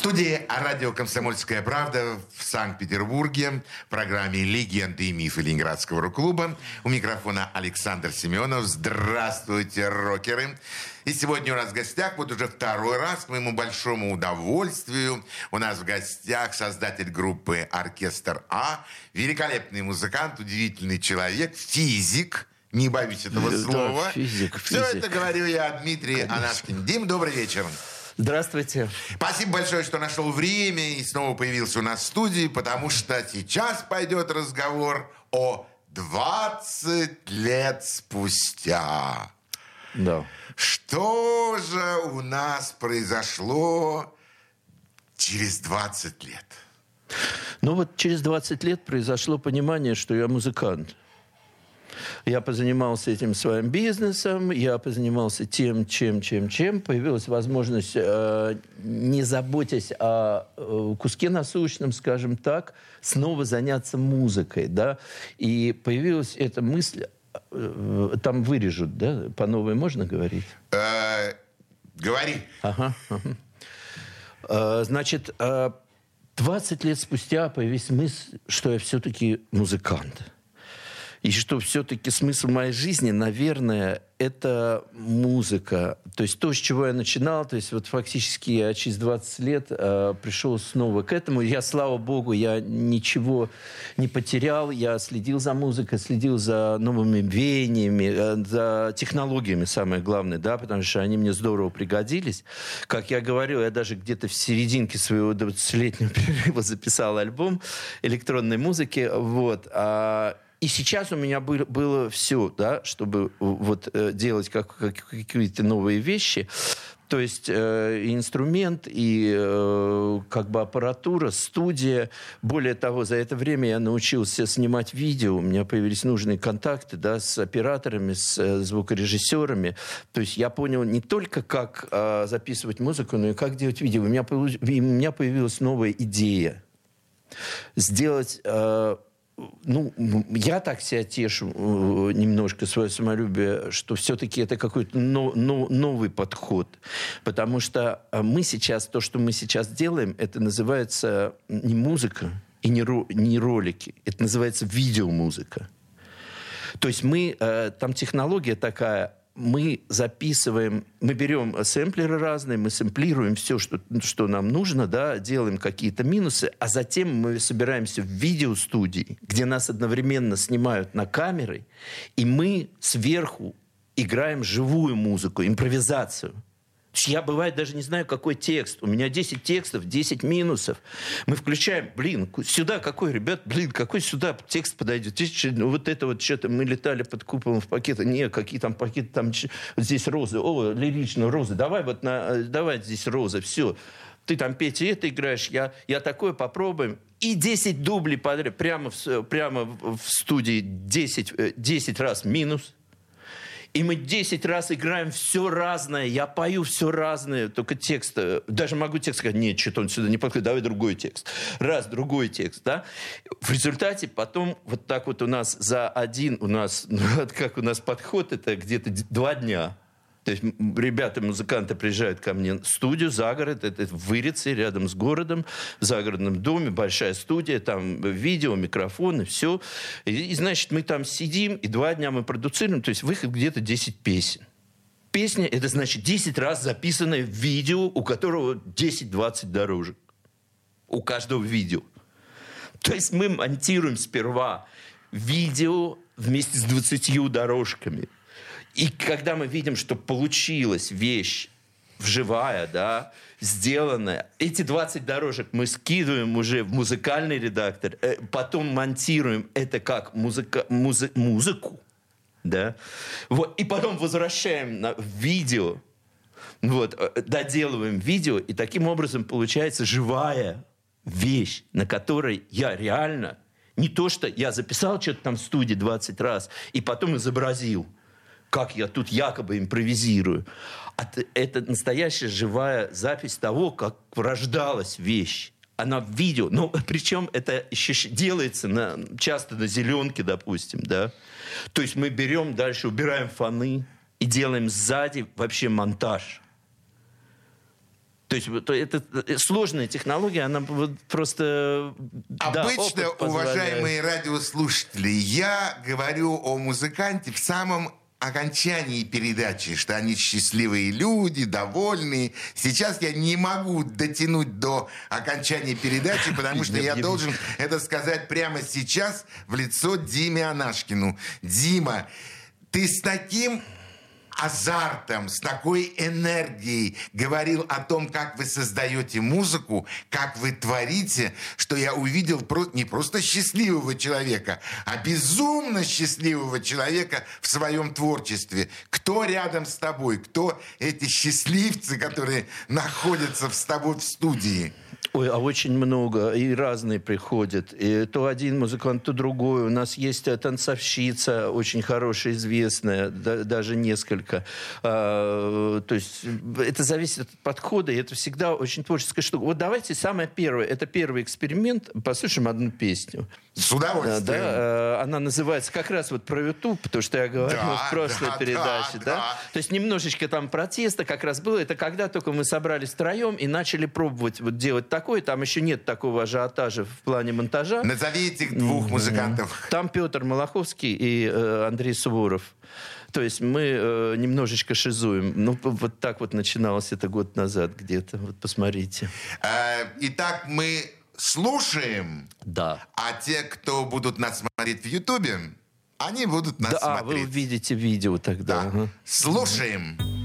студии радио «Комсомольская правда» в Санкт-Петербурге в программе «Легенды и мифы Ленинградского рок-клуба». У микрофона Александр Семенов. Здравствуйте, рокеры! И сегодня у нас в гостях, вот уже второй раз, к моему большому удовольствию, у нас в гостях создатель группы «Оркестр А», великолепный музыкант, удивительный человек, физик, не боюсь этого Да, слова. физик, Все физик. это говорю я, Дмитрий Анашкин. Дим, добрый вечер. Здравствуйте. Спасибо большое, что нашел время и снова появился у нас в студии, потому что сейчас пойдет разговор о 20 лет спустя. Да. Что же у нас произошло через 20 лет? Ну вот через 20 лет произошло понимание, что я музыкант. Я позанимался этим своим бизнесом, я позанимался тем, чем, чем, чем. Появилась возможность, э, не заботясь о э, куске насущном, скажем так, снова заняться музыкой. Да? И появилась эта мысль, э, там вырежут, да? По новой можно говорить? Э, говори. Ага. ага. Э, Значит, э, 20 лет спустя появилась мысль, что я все-таки музыкант. И что все-таки смысл моей жизни, наверное, это музыка. То есть то, с чего я начинал, то есть вот фактически я через 20 лет э, пришел снова к этому. Я, слава богу, я ничего не потерял. Я следил за музыкой, следил за новыми веяниями, э, за технологиями, самое главное, да, потому что они мне здорово пригодились. Как я говорил, я даже где-то в серединке своего 20-летнего перерыва записал альбом электронной музыки. Вот. А, и сейчас у меня было, было все, да, чтобы вот э, делать как, как- какие-то новые вещи. То есть э, инструмент, и э, как бы аппаратура, студия. Более того, за это время я научился снимать видео. У меня появились нужные контакты да, с операторами, с э, звукорежиссерами. То есть я понял не только, как э, записывать музыку, но и как делать видео. У меня, у меня появилась новая идея сделать... э, ну, я так себя тешу э, немножко, свое самолюбие, что все-таки это какой-то но- но- новый подход. Потому что э, мы сейчас, то, что мы сейчас делаем, это называется не музыка и не, ро- не ролики. Это называется видеомузыка. То есть мы, э, там технология такая, мы записываем, мы берем сэмплеры разные, мы сэмплируем все, что, что нам нужно, да, делаем какие-то минусы, а затем мы собираемся в видеостудии, где нас одновременно снимают на камеры, и мы сверху играем живую музыку, импровизацию. Я, бывает, даже не знаю, какой текст. У меня 10 текстов, 10 минусов. Мы включаем, блин, сюда какой, ребят, блин, какой сюда текст подойдет? Здесь ну, вот это вот что-то, мы летали под куполом в пакеты. Не, какие там пакеты, там здесь розы. О, лирично, розы. Давай вот на, э, давай здесь розы, все. Ты там, Петя, это играешь, я, я такое попробуем. И 10 дублей подряд, прямо в, с- прямо в студии 10, э, 10 раз минус. И мы 10 раз играем все разное. Я пою все разное, только текст. э, Даже могу текст сказать, нет, что-то он сюда не подходит, давай другой текст. Раз, другой текст, да. В результате потом вот так вот у нас за один, у нас, ну, как у нас подход, это где-то два дня. То есть м, ребята, музыканты приезжают ко мне в студию за город, это в Вырице, рядом с городом, в загородном доме, большая студия, там видео, микрофоны, все. И, и, значит, мы там сидим, и два дня мы продуцируем, то есть выход где-то 10 песен. Песня – это значит 10 раз записанное видео, у которого 10-20 дорожек. У каждого видео. То есть мы монтируем сперва видео вместе с 20 дорожками. И когда мы видим, что получилась вещь вживая, да, сделанная, эти 20 дорожек мы скидываем уже в музыкальный редактор, э, потом монтируем это как музыка, музы- музыку, да, вот, и потом возвращаем на, видео, вот, э, доделываем видео, и таким образом получается живая вещь, на которой я реально Не то, что я записал что-то там в студии 20 раз и потом изобразил как я тут якобы импровизирую. А это настоящая живая запись того, как рождалась вещь. Она в видео, но причем это еще делается на, часто на зеленке, допустим, да. То есть мы берем дальше, убираем фоны и делаем сзади вообще монтаж. То есть то это э, сложная технология, она просто... Обычно, да, уважаемые радиослушатели, я говорю о музыканте в самом окончании передачи, что они счастливые люди, довольные. Сейчас я не могу дотянуть до окончания передачи, потому что я должен это сказать прямо сейчас в лицо Диме Анашкину. Дима, ты с таким азартом, с такой энергией говорил о том, как вы создаете музыку, как вы творите, что я увидел не просто счастливого человека, а безумно счастливого человека в своем творчестве. Кто рядом с тобой? Кто эти счастливцы, которые находятся с тобой в студии? Ой, а очень много, и разные приходят. И то один музыкант, то другой. У нас есть э, танцовщица, очень хорошая, известная, да, даже несколько. А, то есть это зависит от подхода, и это всегда очень творческая штука. Вот давайте самое первое, это первый эксперимент, послушаем одну песню. С удовольствием. Да, э, она называется как раз вот про YouTube, то, что я говорил да, в прошлой да, передаче. Да, да? Да. То есть немножечко там протеста как раз было. Это когда только мы собрались втроем и начали пробовать вот делать такое. Там еще нет такого ажиотажа в плане монтажа. Назови этих двух музыкантов. Там Петр Малаховский и э, Андрей Суворов. То есть мы э, немножечко шизуем. Ну, вот так вот начиналось это год назад где-то. Вот посмотрите. Э, итак, мы слушаем. Да. А те, кто будут нас смотреть в Ютубе, они будут нас да, смотреть. А, вы увидите видео тогда. Да. Ага. Слушаем. никуда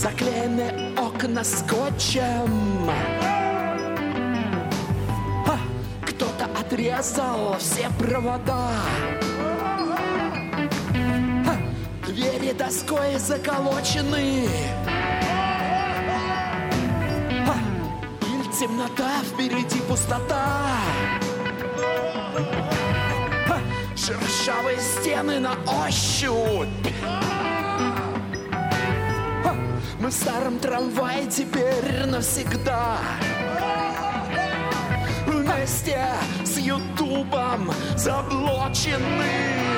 Заклеены окна скотчем. Кто-то отрезал все провода. Двери доской заколочены. Иль темнота, впереди пустота. Шершавые стены на ощупь Мы в старом трамвае теперь навсегда. Вместе с Ютубом заблочены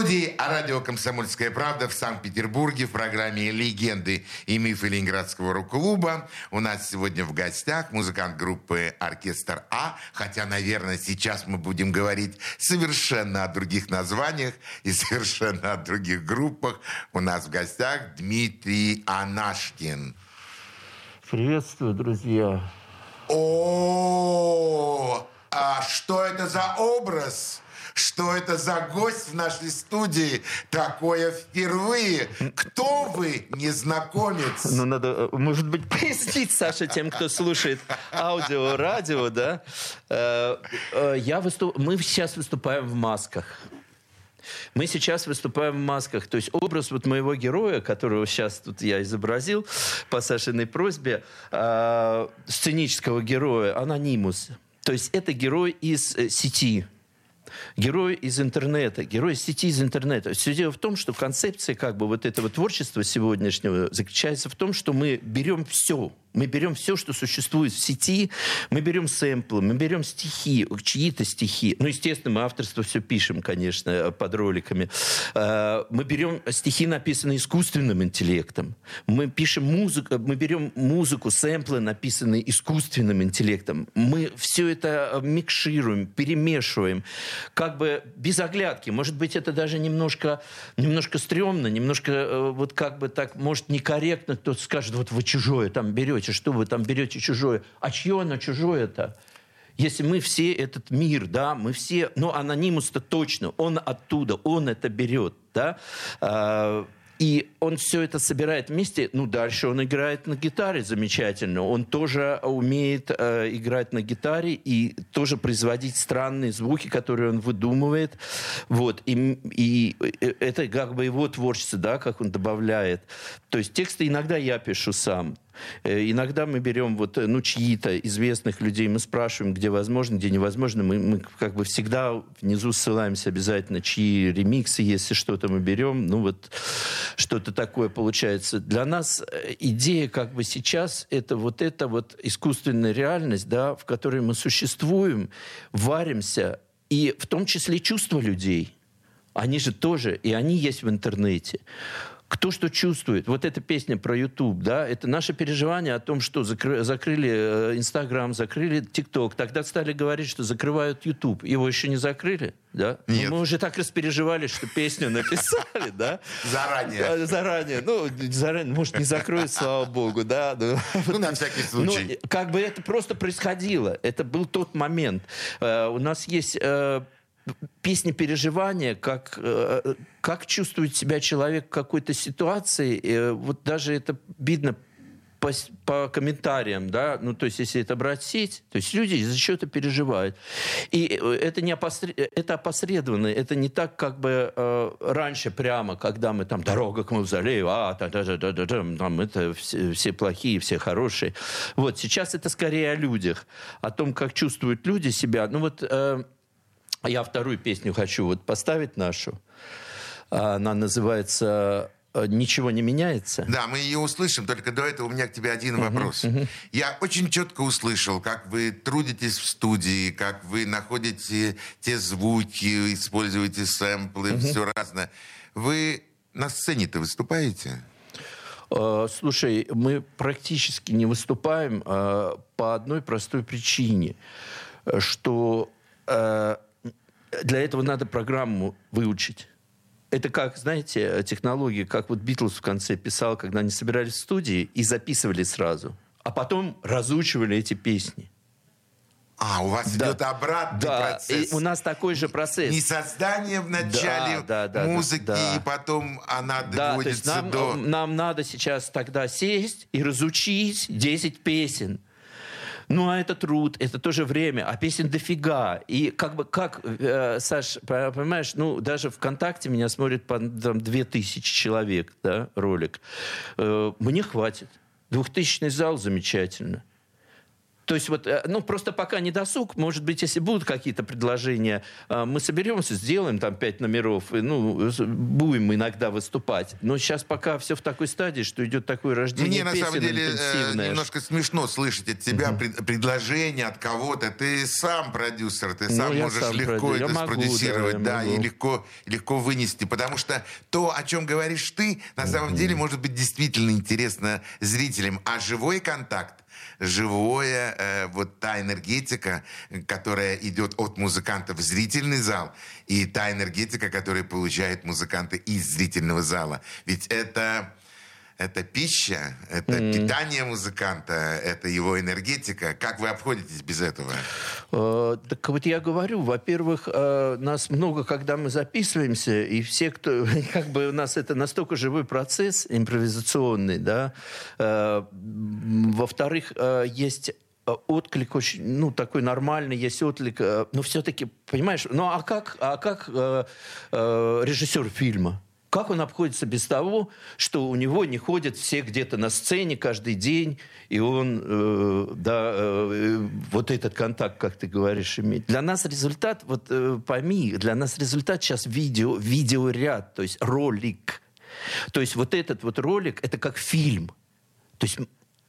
Студии радио «Комсомольская правда» в Санкт-Петербурге в программе «Легенды и мифы Ленинградского рок-клуба». У нас сегодня в гостях музыкант группы «Оркестр А», хотя, наверное, сейчас мы будем говорить совершенно о других названиях и совершенно о других группах. У нас в гостях Дмитрий Анашкин. Приветствую, друзья. О, а что это за образ? Что это за гость в нашей студии? Такое впервые. Кто вы, незнакомец? Ну, надо, э, может быть, пояснить, Саша, тем, кто слушает аудио, радио, да? Э, э, я выступ... Мы сейчас выступаем в масках. Мы сейчас выступаем в масках. То есть образ вот моего героя, которого сейчас тут я изобразил по Сашиной просьбе, сценического героя, анонимус. То есть это герой из э, сети. Герой из интернета, герой из сети из интернета. Все дело в том, что концепция как бы вот этого творчества сегодняшнего заключается в том, что мы берем все, мы берем все, что существует в сети, мы берем сэмплы, мы берем стихи, чьи-то стихи. Ну, естественно, мы авторство все пишем, конечно, под роликами. А, мы берем стихи, написанные искусственным интеллектом. Мы пишем музыку, мы берем музыку, сэмплы, написанные искусственным интеллектом. Мы все это микшируем, перемешиваем, как бы без оглядки. Может быть, это даже немножко, немножко стрёмно, немножко э, вот как бы так, может, некорректно кто-то скажет, вот вы чужое там берете берете? Что вы там берете чужое? А чье оно чужое-то? Если мы все этот мир, да, мы все, ну, анонимус-то точно, он оттуда, он это берет, да, а, и он все это собирает вместе. Ну, дальше он играет на гитаре замечательно. Он тоже умеет э, играть на гитаре и тоже производить странные звуки, которые он выдумывает. Вот. И, и э, это как бы его творчество, да, как он добавляет. То есть тексты иногда я пишу сам. Э, иногда мы берем вот, э, ну, чьи-то известных людей, мы спрашиваем, где возможно, где невозможно. Мы, мы как бы всегда внизу ссылаемся обязательно, чьи ремиксы, если что-то мы берем. Ну, вот что-то такое получается. Для нас э, идея как бы сейчас это вот эта вот искусственная реальность, да, в которой мы существуем, варимся, и в том числе чувства людей. Они же тоже, и они есть в интернете кто что чувствует. Вот эта песня про YouTube, да, это наше переживание о том, что закры, закрыли э, Инстаграм, закрыли ТикТок. Тогда стали говорить, что закрывают YouTube. Его еще не закрыли, да? Нет. Но мы уже так распереживались, что песню написали, да? Заранее. Заранее. Ну, заранее, может, не закроют, слава богу, да? Ну, на всякий ну, случай. как бы это просто происходило. Это был тот момент. Э, у нас есть э, песня переживания, как, э, как чувствует себя человек в какой-то ситуации. И вот даже это видно по, по комментариям, да, ну, то есть, если это брать сеть, то есть люди из-за чего-то переживают. И это, не опосред... это опосредованно, это не так, как бы э, раньше прямо, когда мы там «Дорога к мавзолею», а, та -та -та -та -та -та, там это все, все плохие, все хорошие. Вот, сейчас это скорее о людях, о том, как чувствуют люди себя. Ну, вот... Э, я вторую песню хочу вот поставить нашу. Она называется э, ничего не меняется. Да, мы ее услышим, только до этого у меня к тебе один вопрос. Uh-huh, uh-huh. Я очень четко услышал, как вы трудитесь в студии, как вы находите те звуки, используете сэмплы, uh-huh. все разное. Вы на сцене-то выступаете? Uh, слушай, мы практически не выступаем uh, по одной простой причине, что для этого надо программу выучить. Это как, знаете, технология, как вот Битлз в конце писал, когда они собирались в студии и записывали сразу, а потом разучивали эти песни. А, у вас да. идет обратный да. процесс. И у нас такой же процесс. Не создание в начале да, да, да, музыки, да, и потом она да, доводится нам, до... Нам надо сейчас тогда сесть и разучить 10 песен. Ну, а это труд, это тоже время, а песен дофига. И как бы, как, э, Саш, понимаешь, ну, даже ВКонтакте меня смотрит по там, 2000 человек, да, ролик. Э, мне хватит. Двухтысячный зал замечательно. То есть вот, э, ну, просто пока не досуг, может быть, если будут какие-то предложения, э, мы соберемся, сделаем там пять номеров, и, ну, будем иногда выступать. Но сейчас пока все в такой стадии, что идет такое рождение Мне на песен самом деле э, интенсивное. немножко смешно слышать от тебя пред- предложение от кого-то. Ты сам продюсер, ты Ну, сам я можешь сам легко продю- это я могу, спродюсировать, да, да, и легко, легко вынести. Потому что то, о чем говоришь ты, на самом деле может быть действительно интересно зрителям. А живой контакт, живое, э, вот та энергетика, которая идет от музыканта в зрительный зал, и та энергетика, которую получают музыканты из зрительного зала. Ведь это... Это пища, это питание музыканта, это его энергетика. Как вы обходитесь без этого? Э, Так вот я говорю, во-первых, э, нас много, когда мы записываемся, и все, кто, как бы у нас это настолько живой процесс импровизационный, да. Э, Во-вторых, э, есть э, отклик очень, ну, такой нормальный, есть отклик, э, но все-таки, понимаешь, ну, а как, а как э, э, режиссер фильма? Как он обходится без того, что у него не ходят все где-то на сцене каждый день, и он, э, да, э, вот этот контакт, как ты говоришь, иметь. Для нас результат, вот э, пойми, для нас результат сейчас видео, видеоряд, то есть ролик. То есть вот этот вот ролик, это как фильм. То есть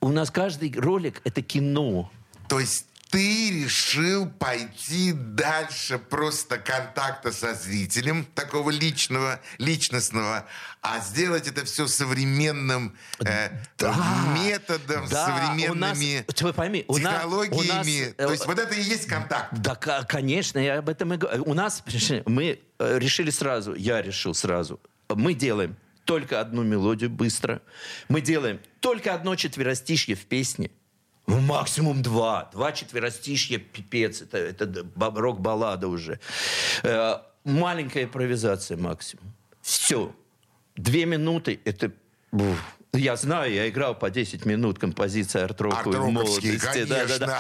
у нас каждый ролик – это кино. То есть ты решил пойти дальше просто контакта со зрителем, такого личного, личностного, а сделать это все современным э, методом, Да, у нас- современными пойми, у нас- технологиями. у нас, э, То есть вот это и есть контакт. Да, конечно, я об этом и говорю. У нас, мы э, решили сразу, я решил сразу, мы делаем только одну мелодию быстро, мы делаем только одно четверостишье в песне, ну, максимум два. Два четверостишья, пипец, это, это рок-баллада уже. Э, маленькая импровизация максимум. Все. Две минуты, это... бух. Я знаю, я играл по 10 минут композиции арт-року в молодости. Да, да, да.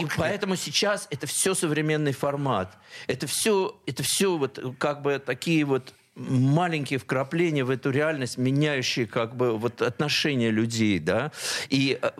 И поэтому сейчас это все современный формат. Это все, это все вот как бы такие вот маленькие вкрапления в эту реальность, меняющие как бы вот отношения людей, да. И э,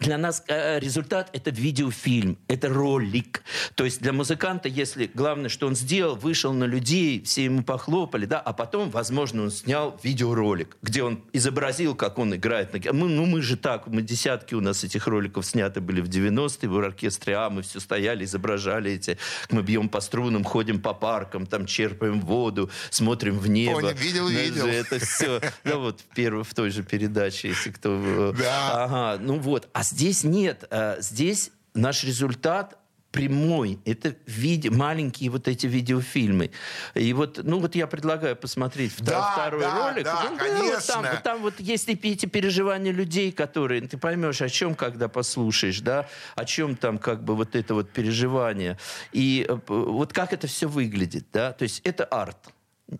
для нас э, результат это видеофильм, это ролик. То есть для музыканта, если главное, что он сделал, вышел на людей, все ему похлопали, да, а потом, возможно, он снял видеоролик, где он изобразил, как он играет. на Мы, ну, мы же так, мы десятки у нас этих роликов сняты были в 90-е в оркестре А, мы все стояли, изображали эти, мы бьем по струнам, ходим по паркам, там черпаем воду, смотрим в небо. Понял, видел, Знаешь, видел. Это все, ну вот в первой, в той же передаче, если кто... э, Да. Ага, ну вот. А здесь нет. А Здесь наш результат прямой. Это виде, маленькие вот эти видеофильмы. И вот, ну вот я предлагаю посмотреть вто- Да, второй да, ролик. да, Ну, вот там, конечно. вот там вот есть и эти переживания людей, которые... Ты поймешь, о чем, когда послушаешь, да? О чем там как бы вот это вот переживание. И э, вот как это все выглядит, да? То есть это арт.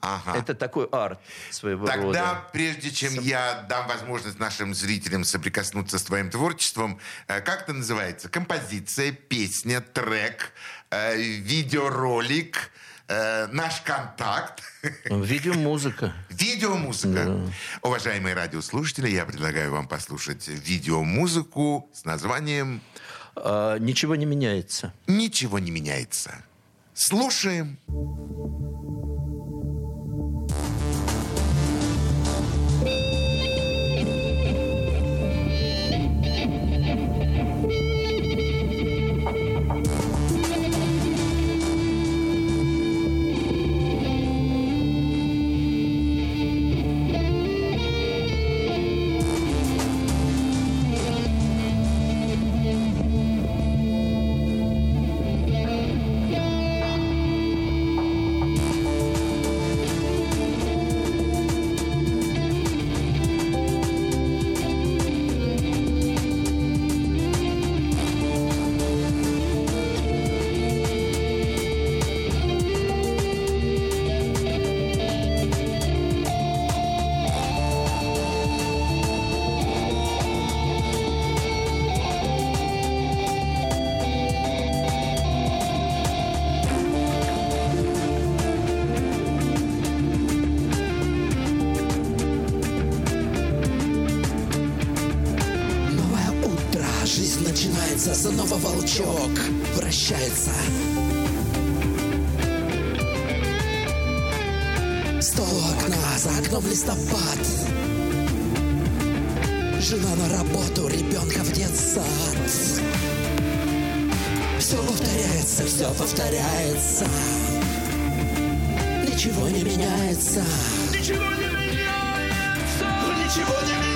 Ага. Это такой арт своего Тогда, рода. прежде чем я дам возможность нашим зрителям соприкоснуться с твоим творчеством, э, как это называется? Композиция, песня, трек, э, видеоролик, э, наш контакт, Видеомузыка. видеомузыка. Уважаемые радиослушатели, я предлагаю вам послушать видеомузыку с названием А, ничего не меняется. «Ничего не меняется». Слушаем. Ничего у окна, за окном листопад. Жена на работу, ребенка в детсад. Все повторяется, все повторяется. Ничего не меняется. Ничего не меняется. Ничего не меняется.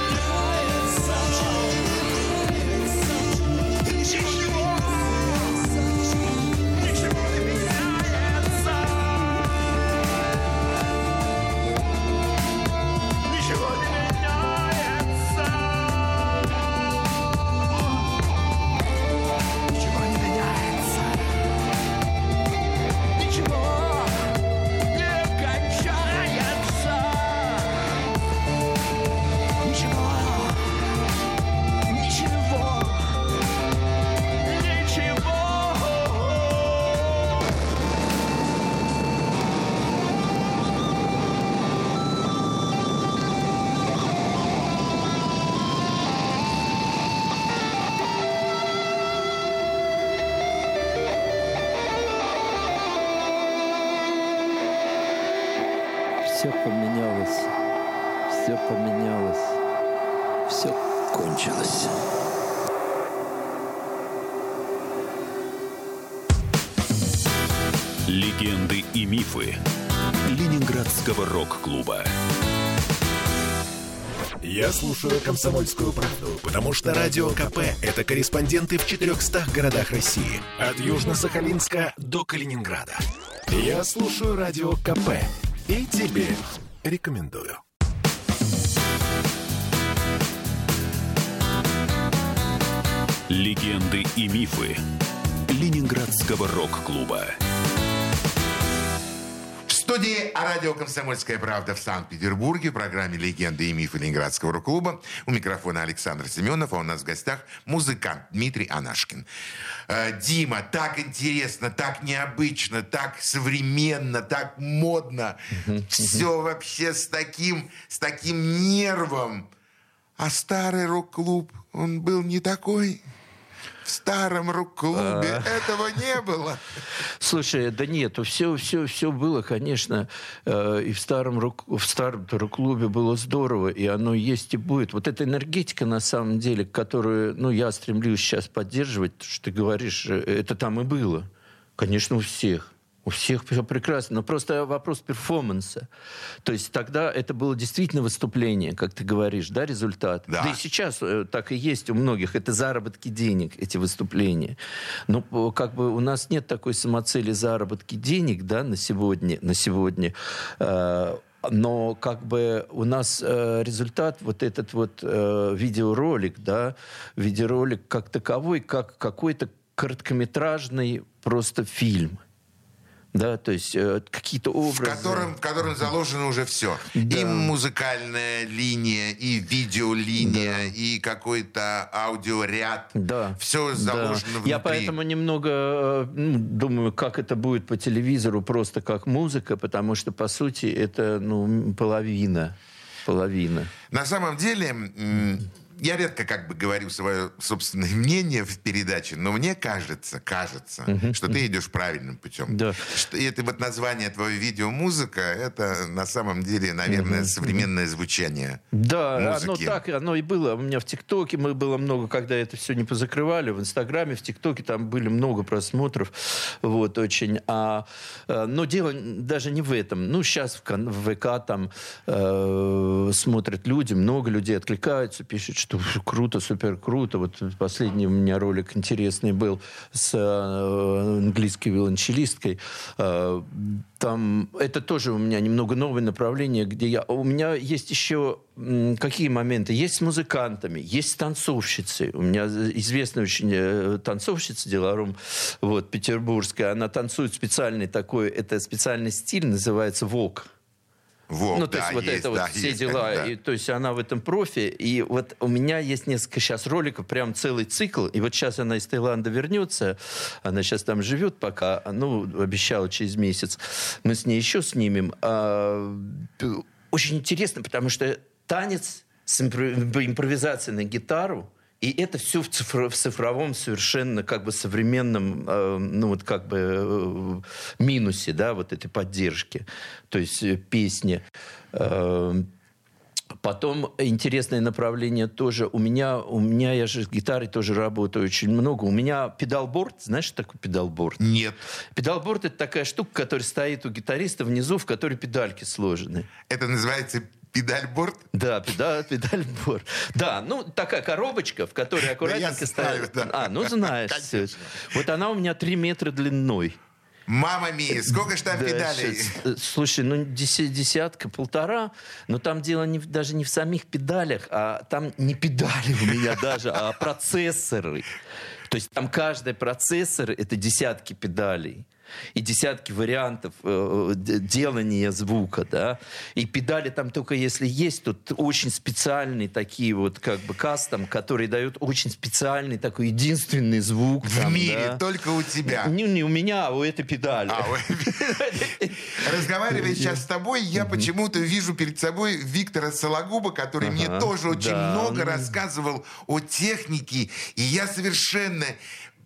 Все поменялось. Все поменялось. Все кончилось. Легенды и мифы Ленинградского рок-клуба. Я слушаю «Комсомольскую правду», потому что «Радио КП» — это корреспонденты в 400 городах России. От Южно-Сахалинска до Калининграда. Я слушаю «Радио КП» и тебе рекомендую. Легенды и мифы Ленинградского рок-клуба. В студии радио «Комсомольская правда» в Санкт-Петербурге в программе «Легенды и мифы Ленинградского рок-клуба». У микрофона Александр Семенов, а у нас в гостях музыкант Дмитрий Анашкин. Э, Дима, так интересно, так необычно, так современно, так модно. Все вообще с таким, с таким нервом. А старый рок-клуб, он был не такой. В старом рок-клубе этого не было. Слушай, да нет, все, все, все было, конечно, э, и в старом, рок, в старом рок-клубе было здорово, и оно есть и будет. Вот эта энергетика, на самом деле, которую, ну, я стремлюсь сейчас поддерживать, что ты говоришь, э, это там и было. Конечно, у всех. У всех все прекрасно, но просто вопрос перформанса. То есть тогда это было действительно выступление, как ты говоришь, да, результат. Да. да и сейчас э, так и есть у многих. Это заработки денег, эти выступления. Но э, как бы у нас нет такой самоцели заработки денег, да, на сегодня. На сегодня. Э, но как бы у нас э, результат, вот этот вот э, видеоролик, да, видеоролик как таковой, как какой-то короткометражный просто фильм. Да, то есть э, какие-то образы. В котором, в котором заложено уже все. Да. И музыкальная линия, и видеолиния, и какой-то аудиоряд. Да. Все заложено Да. внутри. Я поэтому немного э, ну, думаю, как это будет по телевизору, просто как музыка, потому что, по сути, это ну, половина. Половина. На самом деле, я редко как бы говорю свое собственное мнение в передаче, но мне кажется, кажется, что ты идешь правильным путем. Да. Что и это вот название твоего видео «Музыка» — это на самом деле, наверное, современное звучание Да, оно музыки. так, оно и было. У меня в ТикТоке мы было много, когда это все не позакрывали, в Инстаграме, в ТикТоке там были много просмотров, вот, очень. А, э, но дело даже не в этом. Ну, сейчас в, в ВК там э, смотрят люди, много людей откликаются, пишут, что круто, супер круто. Вот последний у меня ролик интересный был с э, английской виолончелисткой. Э, там это тоже у меня немного новое направление, где я... У меня есть еще какие моменты? Есть с музыкантами, есть с танцовщицей. У меня известная очень э, танцовщица Деларум, вот, петербургская. Она танцует специальный такой, это специальный стиль, называется вок. Вот, Ну, то да, есть вот есть, это вот да, все есть, дела. да. И, то есть она в этом профи. И вот у меня есть несколько сейчас роликов, прям целый цикл. И вот сейчас она из Таиланда вернется. Она сейчас там живет пока. Ну, обещала через месяц. Мы с ней еще снимем. А, очень интересно, потому что танец с импро- импровизацией на гитару И это все в, цифр, в цифровом совершенно как бы современном, э, ну вот как бы э, минусе, да, вот этой поддержки. То есть э, песни. Э, Потом интересное направление тоже. У меня, у меня я же с гитарой тоже работаю очень много. У меня педалборд. Знаешь, что такое педалборд? Нет. Педалборд — это такая штука, которая стоит у гитариста внизу, в которой педальки сложены. Это называется педальборд? Да, педаль, педальборд. Да, ну такая коробочка, в которой аккуратненько знаю, стоит. да. А, ну знаешь. Конечно. Вот она у меня 3 метра длиной. Мама мия, сколько ж там Да, педалей? щас, э, Слушай, ну деся- десятка, полтора, но там дело не даже не в самих педалях, а там не педали у меня даже, а процессоры. То есть там каждый процессор — это десятки педалей и десятки вариантов э, д- делания звука, да. И педали там только если есть, тут очень специальные такие вот как бы кастом, которые дают очень специальный такой единственный звук. В там, мире, да. только у тебя. Не, не у меня, а у этой педали. А. Разговаривая сейчас с тобой, я почему-то вижу перед собой Виктора Сологуба, который мне тоже очень да. много рассказывал о технике, и я совершенно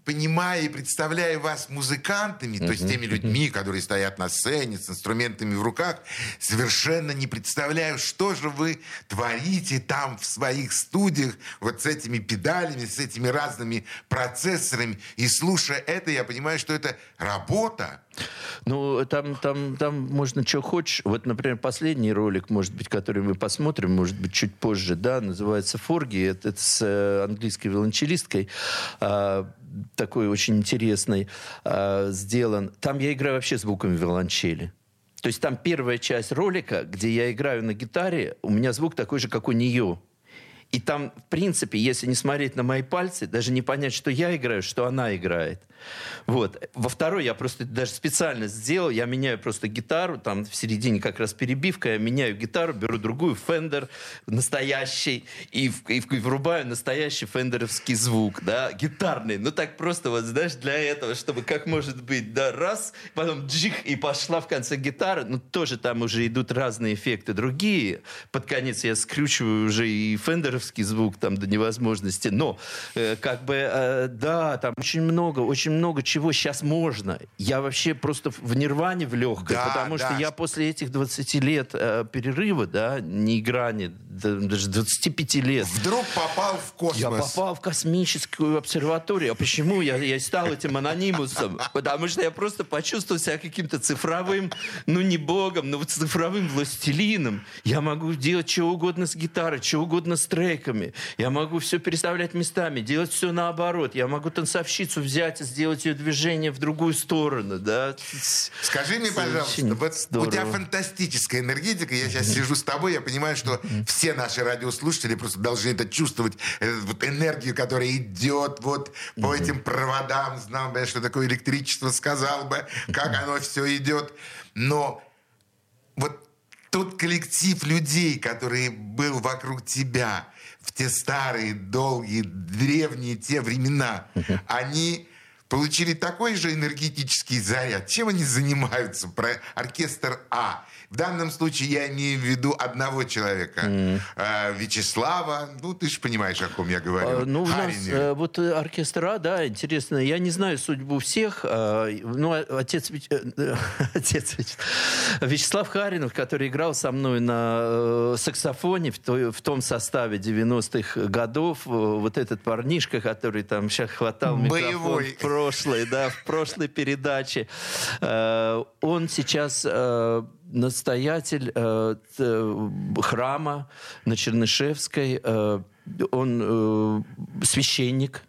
понимая и представляя вас музыкантами, то есть теми людьми, которые стоят на сцене с инструментами в руках, совершенно не представляю, что же вы творите там в своих студиях вот с этими педалями, с этими разными процессорами. И слушая это, я понимаю, что это работа. Ну, там, там, там можно что хочешь. Вот, например, последний ролик, может быть, который мы посмотрим, может быть, чуть позже, да, называется «Форги». Это, это с э, английской виолончелисткой. Такой очень интересный а, сделан. Там я играю вообще звуками виолончели. То есть там первая часть ролика, где я играю на гитаре, у меня звук такой же, как у нее. И там, в принципе, если не смотреть на мои пальцы, даже не понять, что я играю, что она играет. Вот. Во второй я просто даже специально сделал, я меняю просто гитару, там в середине как раз перебивка, я меняю гитару, беру другую, Fender настоящий, и, и и врубаю настоящий фендеровский звук, да, гитарный. Ну так просто вот, знаешь, для этого, чтобы как может быть, да, раз, потом джих, и пошла в конце гитара, ну тоже там уже идут разные эффекты другие. Под конец я скрючиваю уже и фендеровский звук там до невозможности, но э, как бы, э, да, там очень много, очень много чего сейчас можно. Я вообще просто в нирване в легкой, Да, потому да. что я после этих 20 лет э, перерыва, да, не играния, да, даже 25 лет, Вдруг попал в космос. я попал в космическую обсерваторию. А почему я, я стал этим анонимусом? Потому что я просто почувствовал себя каким-то цифровым, ну не богом, но вот цифровым властелином. Я могу делать что угодно с гитарой, что угодно с треками. Я могу все переставлять местами, делать все наоборот. Я могу танцовщицу взять и сделать ее движение в другую сторону. Да? Скажи мне, пожалуйста, вот здорово. у тебя фантастическая энергетика. Я сейчас сижу с тобой, я понимаю, что все наши радиослушатели просто должны это чувствовать, эту вот энергию, которая идет вот по этим проводам, знал бы я, что такое электричество, сказал бы, как оно все идет. Но вот тот коллектив людей, который был вокруг тебя в те старые, долгие, древние те времена, они получили такой же энергетический заряд. Чем они занимаются? Про оркестр А. В данном случае я имею в виду одного человека. Э, Вячеслава. Ну, ты же понимаешь, о ком я говорю. А, Ну, у нас э, вот э, оркестр А, да, интересно. Я не знаю судьбу всех. а, Ну, а- отец, э, отец Вяч- Вячеслав Харинов, который играл со мной на э, саксофоне в, той- в том составе 90-х годов, вот этот парнишка, который там сейчас хватал микрофон Боевой. в прошлой, да, в прошлой передаче, э, он сейчас э, настоятель э, т- храма на Чернышевской. э, Он э, священник.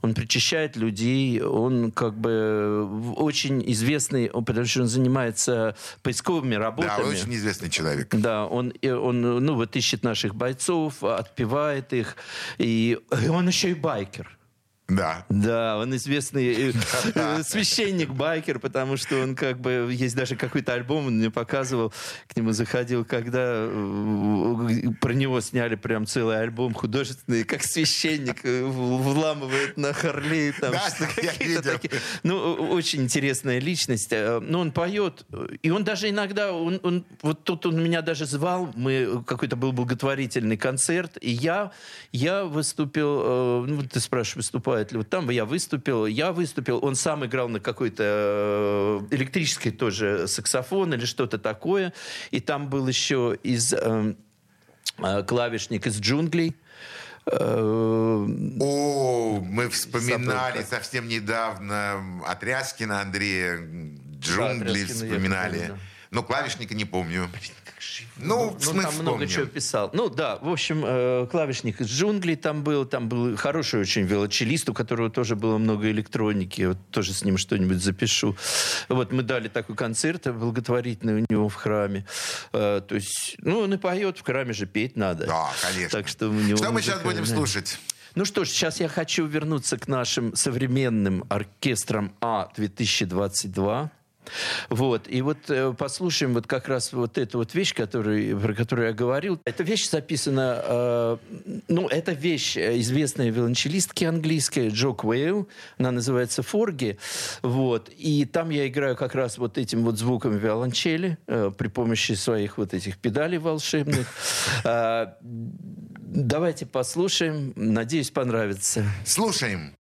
Он причащает людей, он как бы в- очень известный, он- потому что он занимается поисковыми Да, работами. вы очень известный человек. Да, он, и он, ну, вот ищет наших бойцов, отпевает их. И, и он еще и байкер. Да. Да, он известный э, э, священник-байкер, потому что он как бы... Есть даже какой-то альбом, он мне показывал, к нему заходил, когда э, про него сняли прям целый альбом художественный, как священник вламывает на Харлей. Там, Да, видел. такие. Ну, очень интересная личность. Ну, он поет, и он даже иногда... Он, он- вот тут он меня даже звал, мы какой-то был благотворительный концерт, и я, я выступил... Ну, ты спрашиваешь, выступает ли вот там, я выступил, я выступил, он сам играл на какой-то э, электрической тоже саксофон или что-то такое, и там был еще из... э, э, клавишник из джунглей. Э, О, мы вспоминали Забыл, совсем недавно Отряскина Андрея, джунгли я вспоминали. Но клавишника не помню. Ну, Ну, мы там много вспомним. чего писал. Ну, да, в общем, э, клавишник из джунглей там был, там был хороший очень велочелист, у которого тоже было много электроники, вот тоже с ним что-нибудь запишу. Вот мы дали такой концерт благотворительный у него в храме. Э, то есть, ну, он и поет, в храме же петь надо. Да, конечно. Так что у него Что мы сейчас будем слушать? Ну что ж, сейчас я хочу вернуться к нашим современным оркестрам А-2022. Вот, и вот э, послушаем вот как раз вот эту вот вещь, которую, про которую я говорил. Эта вещь записана, э, ну, это вещь э, известной виолончелистки английской Джо Квейл, она называется «Форги», вот, и там я играю как раз вот этим вот звуком виолончели э, при помощи своих вот этих педалей волшебных. А, Давайте послушаем, надеюсь, понравится. Слушаем.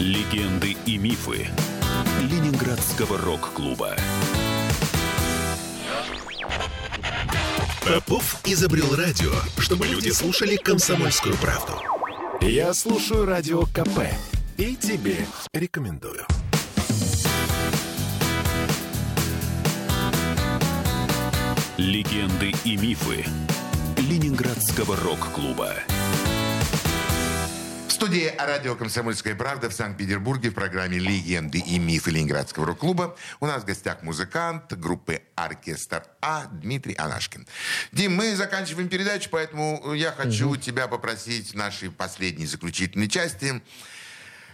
Легенды и мифы Ленинградского рок-клуба. Попов изобрел радио, чтобы люди слушали комсомольскую правду. Я слушаю радио КП и тебе рекомендую. Легенды и мифы Ленинградского рок-клуба. В студии радио «Комсомольская правда» в Санкт-Петербурге в программе «Легенды и мифы Ленинградского рок-клуба» у нас в гостях музыкант группы «Оркестр А» Дмитрий Анашкин. Дим, мы заканчиваем передачу, поэтому я хочу тебя попросить в нашей последней заключительной части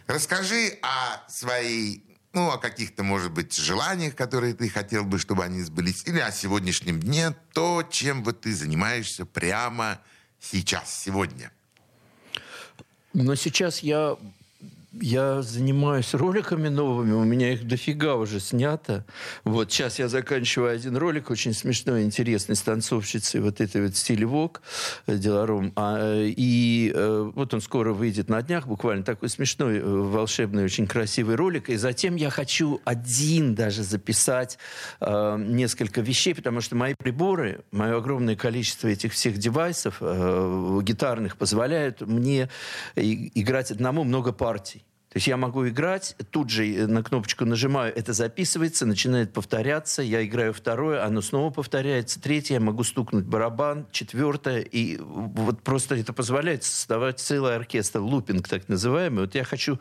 расскажи о своей ну, о каких-то, может быть, желаниях, которые ты хотел бы, чтобы они сбылись, или о сегодняшнем дне, то, чем вот ты занимаешься прямо сейчас, сегодня. Но сейчас я я занимаюсь роликами новыми, у меня их дофига уже снято. Вот сейчас я заканчиваю один ролик, очень смешной, интересный, с танцовщицей вот этой вот стиле вок, э, Деларом. А, и э, вот он скоро выйдет на днях, буквально такой смешной, э, волшебный, очень красивый ролик. И затем я хочу один даже записать э, несколько вещей, потому что мои приборы, мое огромное количество этих всех девайсов э, гитарных позволяют мне играть одному много партий. То есть я могу играть, тут же э, на кнопочку нажимаю, это записывается, начинает повторяться, я играю второе, оно снова повторяется, третье, я могу стукнуть барабан, четвертое, и вот просто это позволяет создавать целый оркестр, лупинг так называемый. Вот я хочу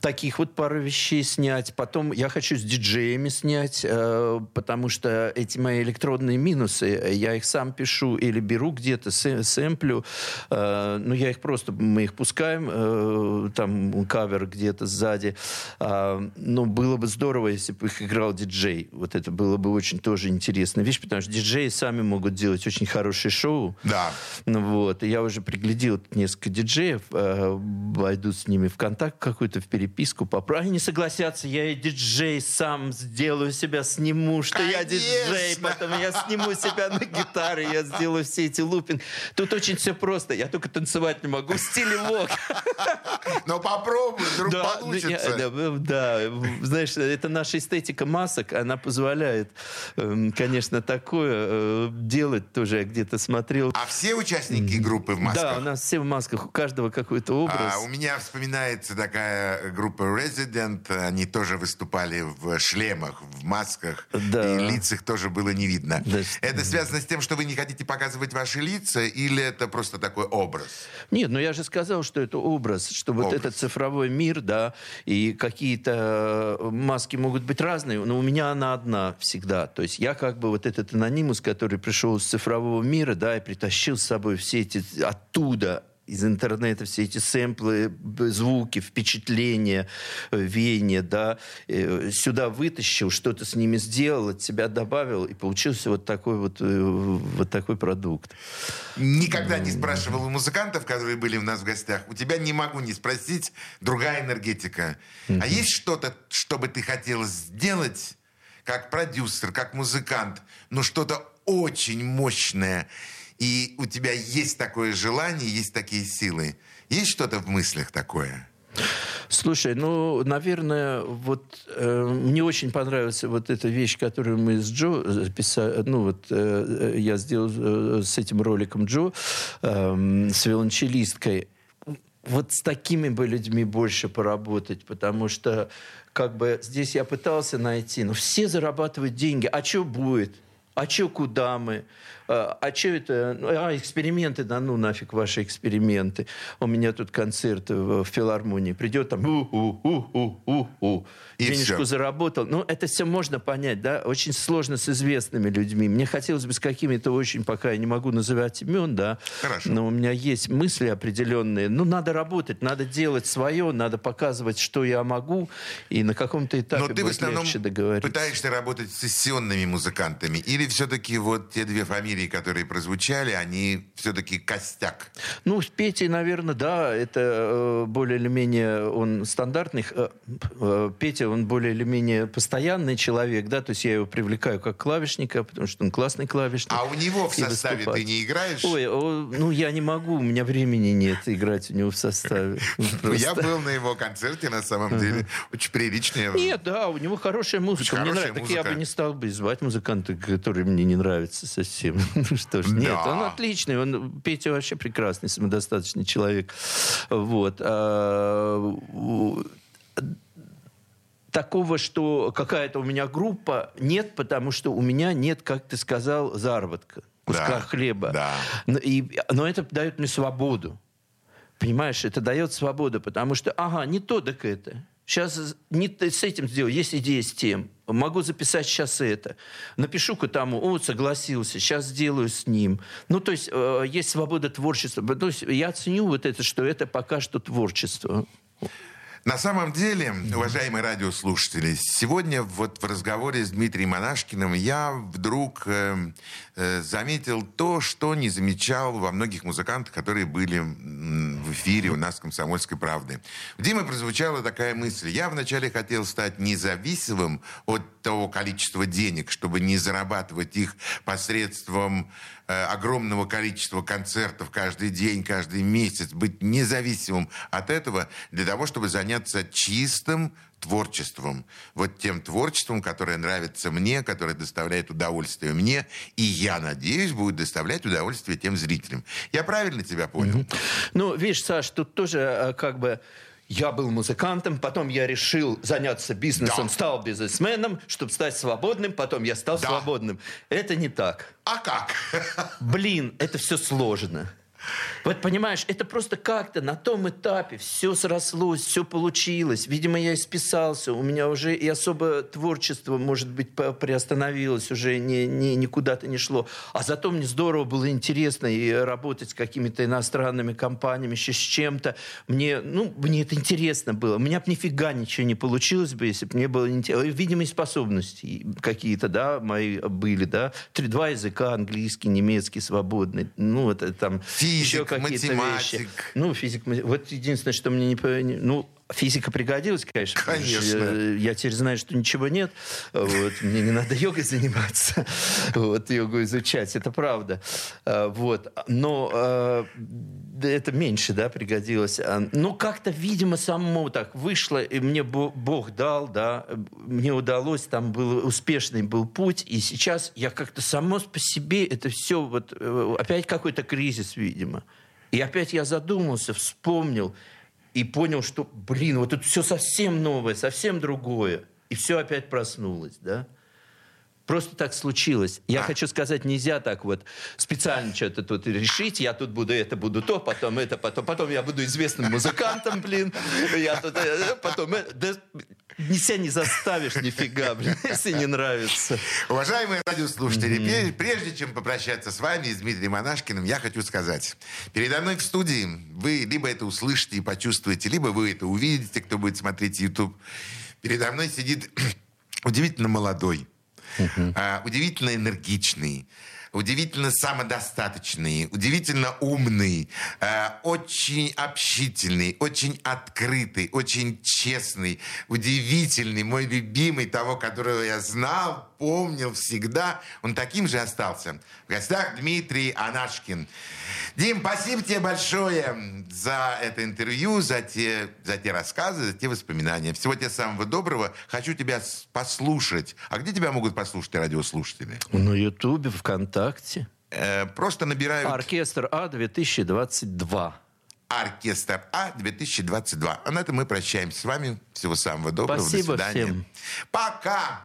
таких вот пару вещей снять, потом я хочу с диджеями снять, э, потому что эти мои электронные минусы, я их сам пишу или беру где-то, сэмплю, э, ну я их просто, мы их пускаем, э, там кавер где-то сзади. А, ну, было бы здорово, если бы их играл диджей. Вот это было бы очень тоже интересная вещь, потому что диджеи сами могут делать очень хорошее шоу. Да. Ну, вот. И я уже приглядел несколько диджеев, э, войду с ними в контакт какой-то, в переписку, попробую. Они не согласятся, я и диджей сам сделаю себя, сниму, что Конечно. я диджей, потом я сниму себя на гитаре, я сделаю все эти лупинг. Тут очень все просто, я только танцевать не могу, в стиле вок. Но попробуй, вдруг да, получится. Да, да, знаешь, это наша эстетика масок, она позволяет, эм, конечно, такое э, делать тоже. Я где-то смотрел. А все участники группы в масках? Да, у нас все в масках, у каждого какой-то образ. А, у меня вспоминается такая группа Resident, они тоже выступали в шлемах, в масках, да. и лиц их тоже было не видно. Да. Это связано с тем, что вы не хотите показывать ваши лица, или это просто такой образ? Нет, ну я же сказал, что это образ, что образ. вот этот цифровой мир мир, да, и какие-то э, маски могут быть разные, но у меня она одна всегда. То есть я как бы вот этот анонимус, который пришел из цифрового мира, да, и притащил с собой все эти оттуда из интернета все эти сэмплы, звуки, впечатления, э, веяния, да, э, сюда вытащил, что-то с ними сделал, от себя добавил, и получился вот такой вот, э, вот такой продукт. Никогда не спрашивал у музыкантов, которые были у нас в гостях, у тебя не могу не спросить, другая энергетика. А есть что-то, что бы ты хотел сделать, как продюсер, как музыкант, но что-то очень мощное, и у тебя есть такое желание, есть такие силы. Есть что-то в мыслях такое? Слушай, ну, наверное, вот э, мне очень понравилась вот эта вещь, которую мы с Джо записали. Ну, вот э, я сделал э, с этим роликом Джо, э, с виолончелисткой. Вот с такими бы людьми больше поработать, потому что как бы здесь я пытался найти, но все зарабатывают деньги. А что будет? А что куда мы? А, а что это? Ну, а, эксперименты, да ну нафиг ваши эксперименты. У меня тут концерт в, в филармонии. Придет там у-у-у-у-у. Денежку все. заработал. Ну, это все можно понять, да? Очень сложно с известными людьми. Мне хотелось бы с какими-то очень, пока я не могу называть имен, да. Хорошо. Но у меня есть мысли определенные. Ну, надо работать, надо делать свое, надо показывать, что я могу, и на каком-то этапе Но ты будет в основном легче договориться. пытаешься работать с сессионными музыкантами? Или все-таки вот те две фамилии которые прозвучали, они все-таки костяк. Ну, с Петей, наверное, да, это э, более или менее он стандартный. Э, э, Петя, он более или менее постоянный человек, да, то есть я его привлекаю как клавишника, потому что он классный клавишник. А у него в составе выступать. ты не играешь? Ой, ну я не могу, у меня времени нет играть у него в составе. Ну, я был на его концерте, на самом деле, очень приличный. Нет, да, у него хорошая музыка. Мне нравится. Так я бы не стал бы звать музыканта, который мне не нравится совсем. Ну что ж, нет, он отличный. Он, Петя вообще прекрасный, самодостаточный человек. Вот. А, такого, что какая-то у меня группа, нет, потому что у меня нет, как ты сказал, заработка, куска да, хлеба. Да. Но, и, но это дает мне свободу. Понимаешь, это дает свободу, потому что, ага, не то, так это. Сейчас не с этим сделаю, есть идея с тем. Могу записать сейчас это. Напишу-ка тому, о, согласился, сейчас сделаю с ним. Ну, то есть э, есть свобода творчества. То есть я ценю вот это, что это пока что творчество. На самом деле, уважаемые радиослушатели, сегодня вот в разговоре с Дмитрием Монашкиным я вдруг э, э, заметил то, что не замечал во многих музыкантах, которые были в эфире у нас «Комсомольской правды». В Диме прозвучала такая мысль. Я вначале хотел стать независимым от того количества денег, чтобы не зарабатывать их посредством огромного количества концертов каждый день, каждый месяц, быть независимым от этого для того, чтобы заняться чистым творчеством. Вот тем творчеством, которое нравится мне, которое доставляет удовольствие мне, и я надеюсь, будет доставлять удовольствие тем зрителям. Я правильно тебя понял? Mm-hmm. Ну, видишь, Саш, тут тоже э, как бы я был музыкантом, потом я решил заняться бизнесом, да. стал бизнесменом, чтобы стать свободным, потом я стал да. свободным. Это не так. А как? Блин, это все сложно. Вот понимаешь, это просто как-то на том этапе все срослось, все получилось. Видимо, я исписался, у меня уже и особо творчество, может быть, приостановилось, уже не, не, никуда-то не шло. А зато мне здорово было интересно и работать с какими-то иностранными компаниями, еще с чем-то. Мне, ну, мне это интересно было. У меня бы нифига ничего не получилось бы, если бы мне было интересно. Видимо, способности какие-то, да, мои были, да. Три, два языка, английский, немецкий, свободный. Ну, это там... Физик, какие-то вещи. Ну, физик, вот единственное, что мне не... Ну, физика пригодилась, конечно. Конечно. Я, я теперь знаю, что ничего нет. Вот, мне не надо йогой заниматься, вот, йогу изучать, это правда. А, вот, но а, это меньше, да, пригодилось. А, но как-то, видимо, само так вышло, и мне Бог дал, да, мне удалось, там был успешный был путь, и сейчас я как-то само по себе это все, вот, э, опять какой-то кризис, видимо. И опять я задумался, вспомнил и понял, что, блин, вот тут все совсем новое, совсем другое. И все опять проснулось, да? Просто так случилось. Я а. хочу сказать, нельзя так вот специально что-то тут решить. Я тут буду это, буду то, потом это, потом, потом я буду известным музыкантом, блин. Я тут, э, потом, э, да, себя не заставишь нифига, блин, если не нравится. Уважаемые радиослушатели, mm-hmm. прежде чем попрощаться с вами и с Дмитрием Монашкиным, я хочу сказать. Передо мной в студии вы либо это услышите и почувствуете, либо вы это увидите, кто будет смотреть YouTube. Передо мной сидит удивительно молодой, uh-huh. удивительно энергичный, удивительно самодостаточный, удивительно умный, э, очень общительный, очень открытый, очень честный, удивительный, мой любимый, того, которого я знал, помнил всегда. Он таким же остался. В гостях Дмитрий Анашкин. Дим, спасибо тебе большое за это интервью, за те, за те рассказы, за те воспоминания. Всего тебе самого доброго. Хочу тебя послушать. А где тебя могут послушать радиослушатели? На Ютубе, ВКонтакте. Э, просто набирают... Оркестр А-2022. Оркестр А-2022. А на этом мы прощаемся с вами. Всего самого доброго. Спасибо До свидания. всем. Пока!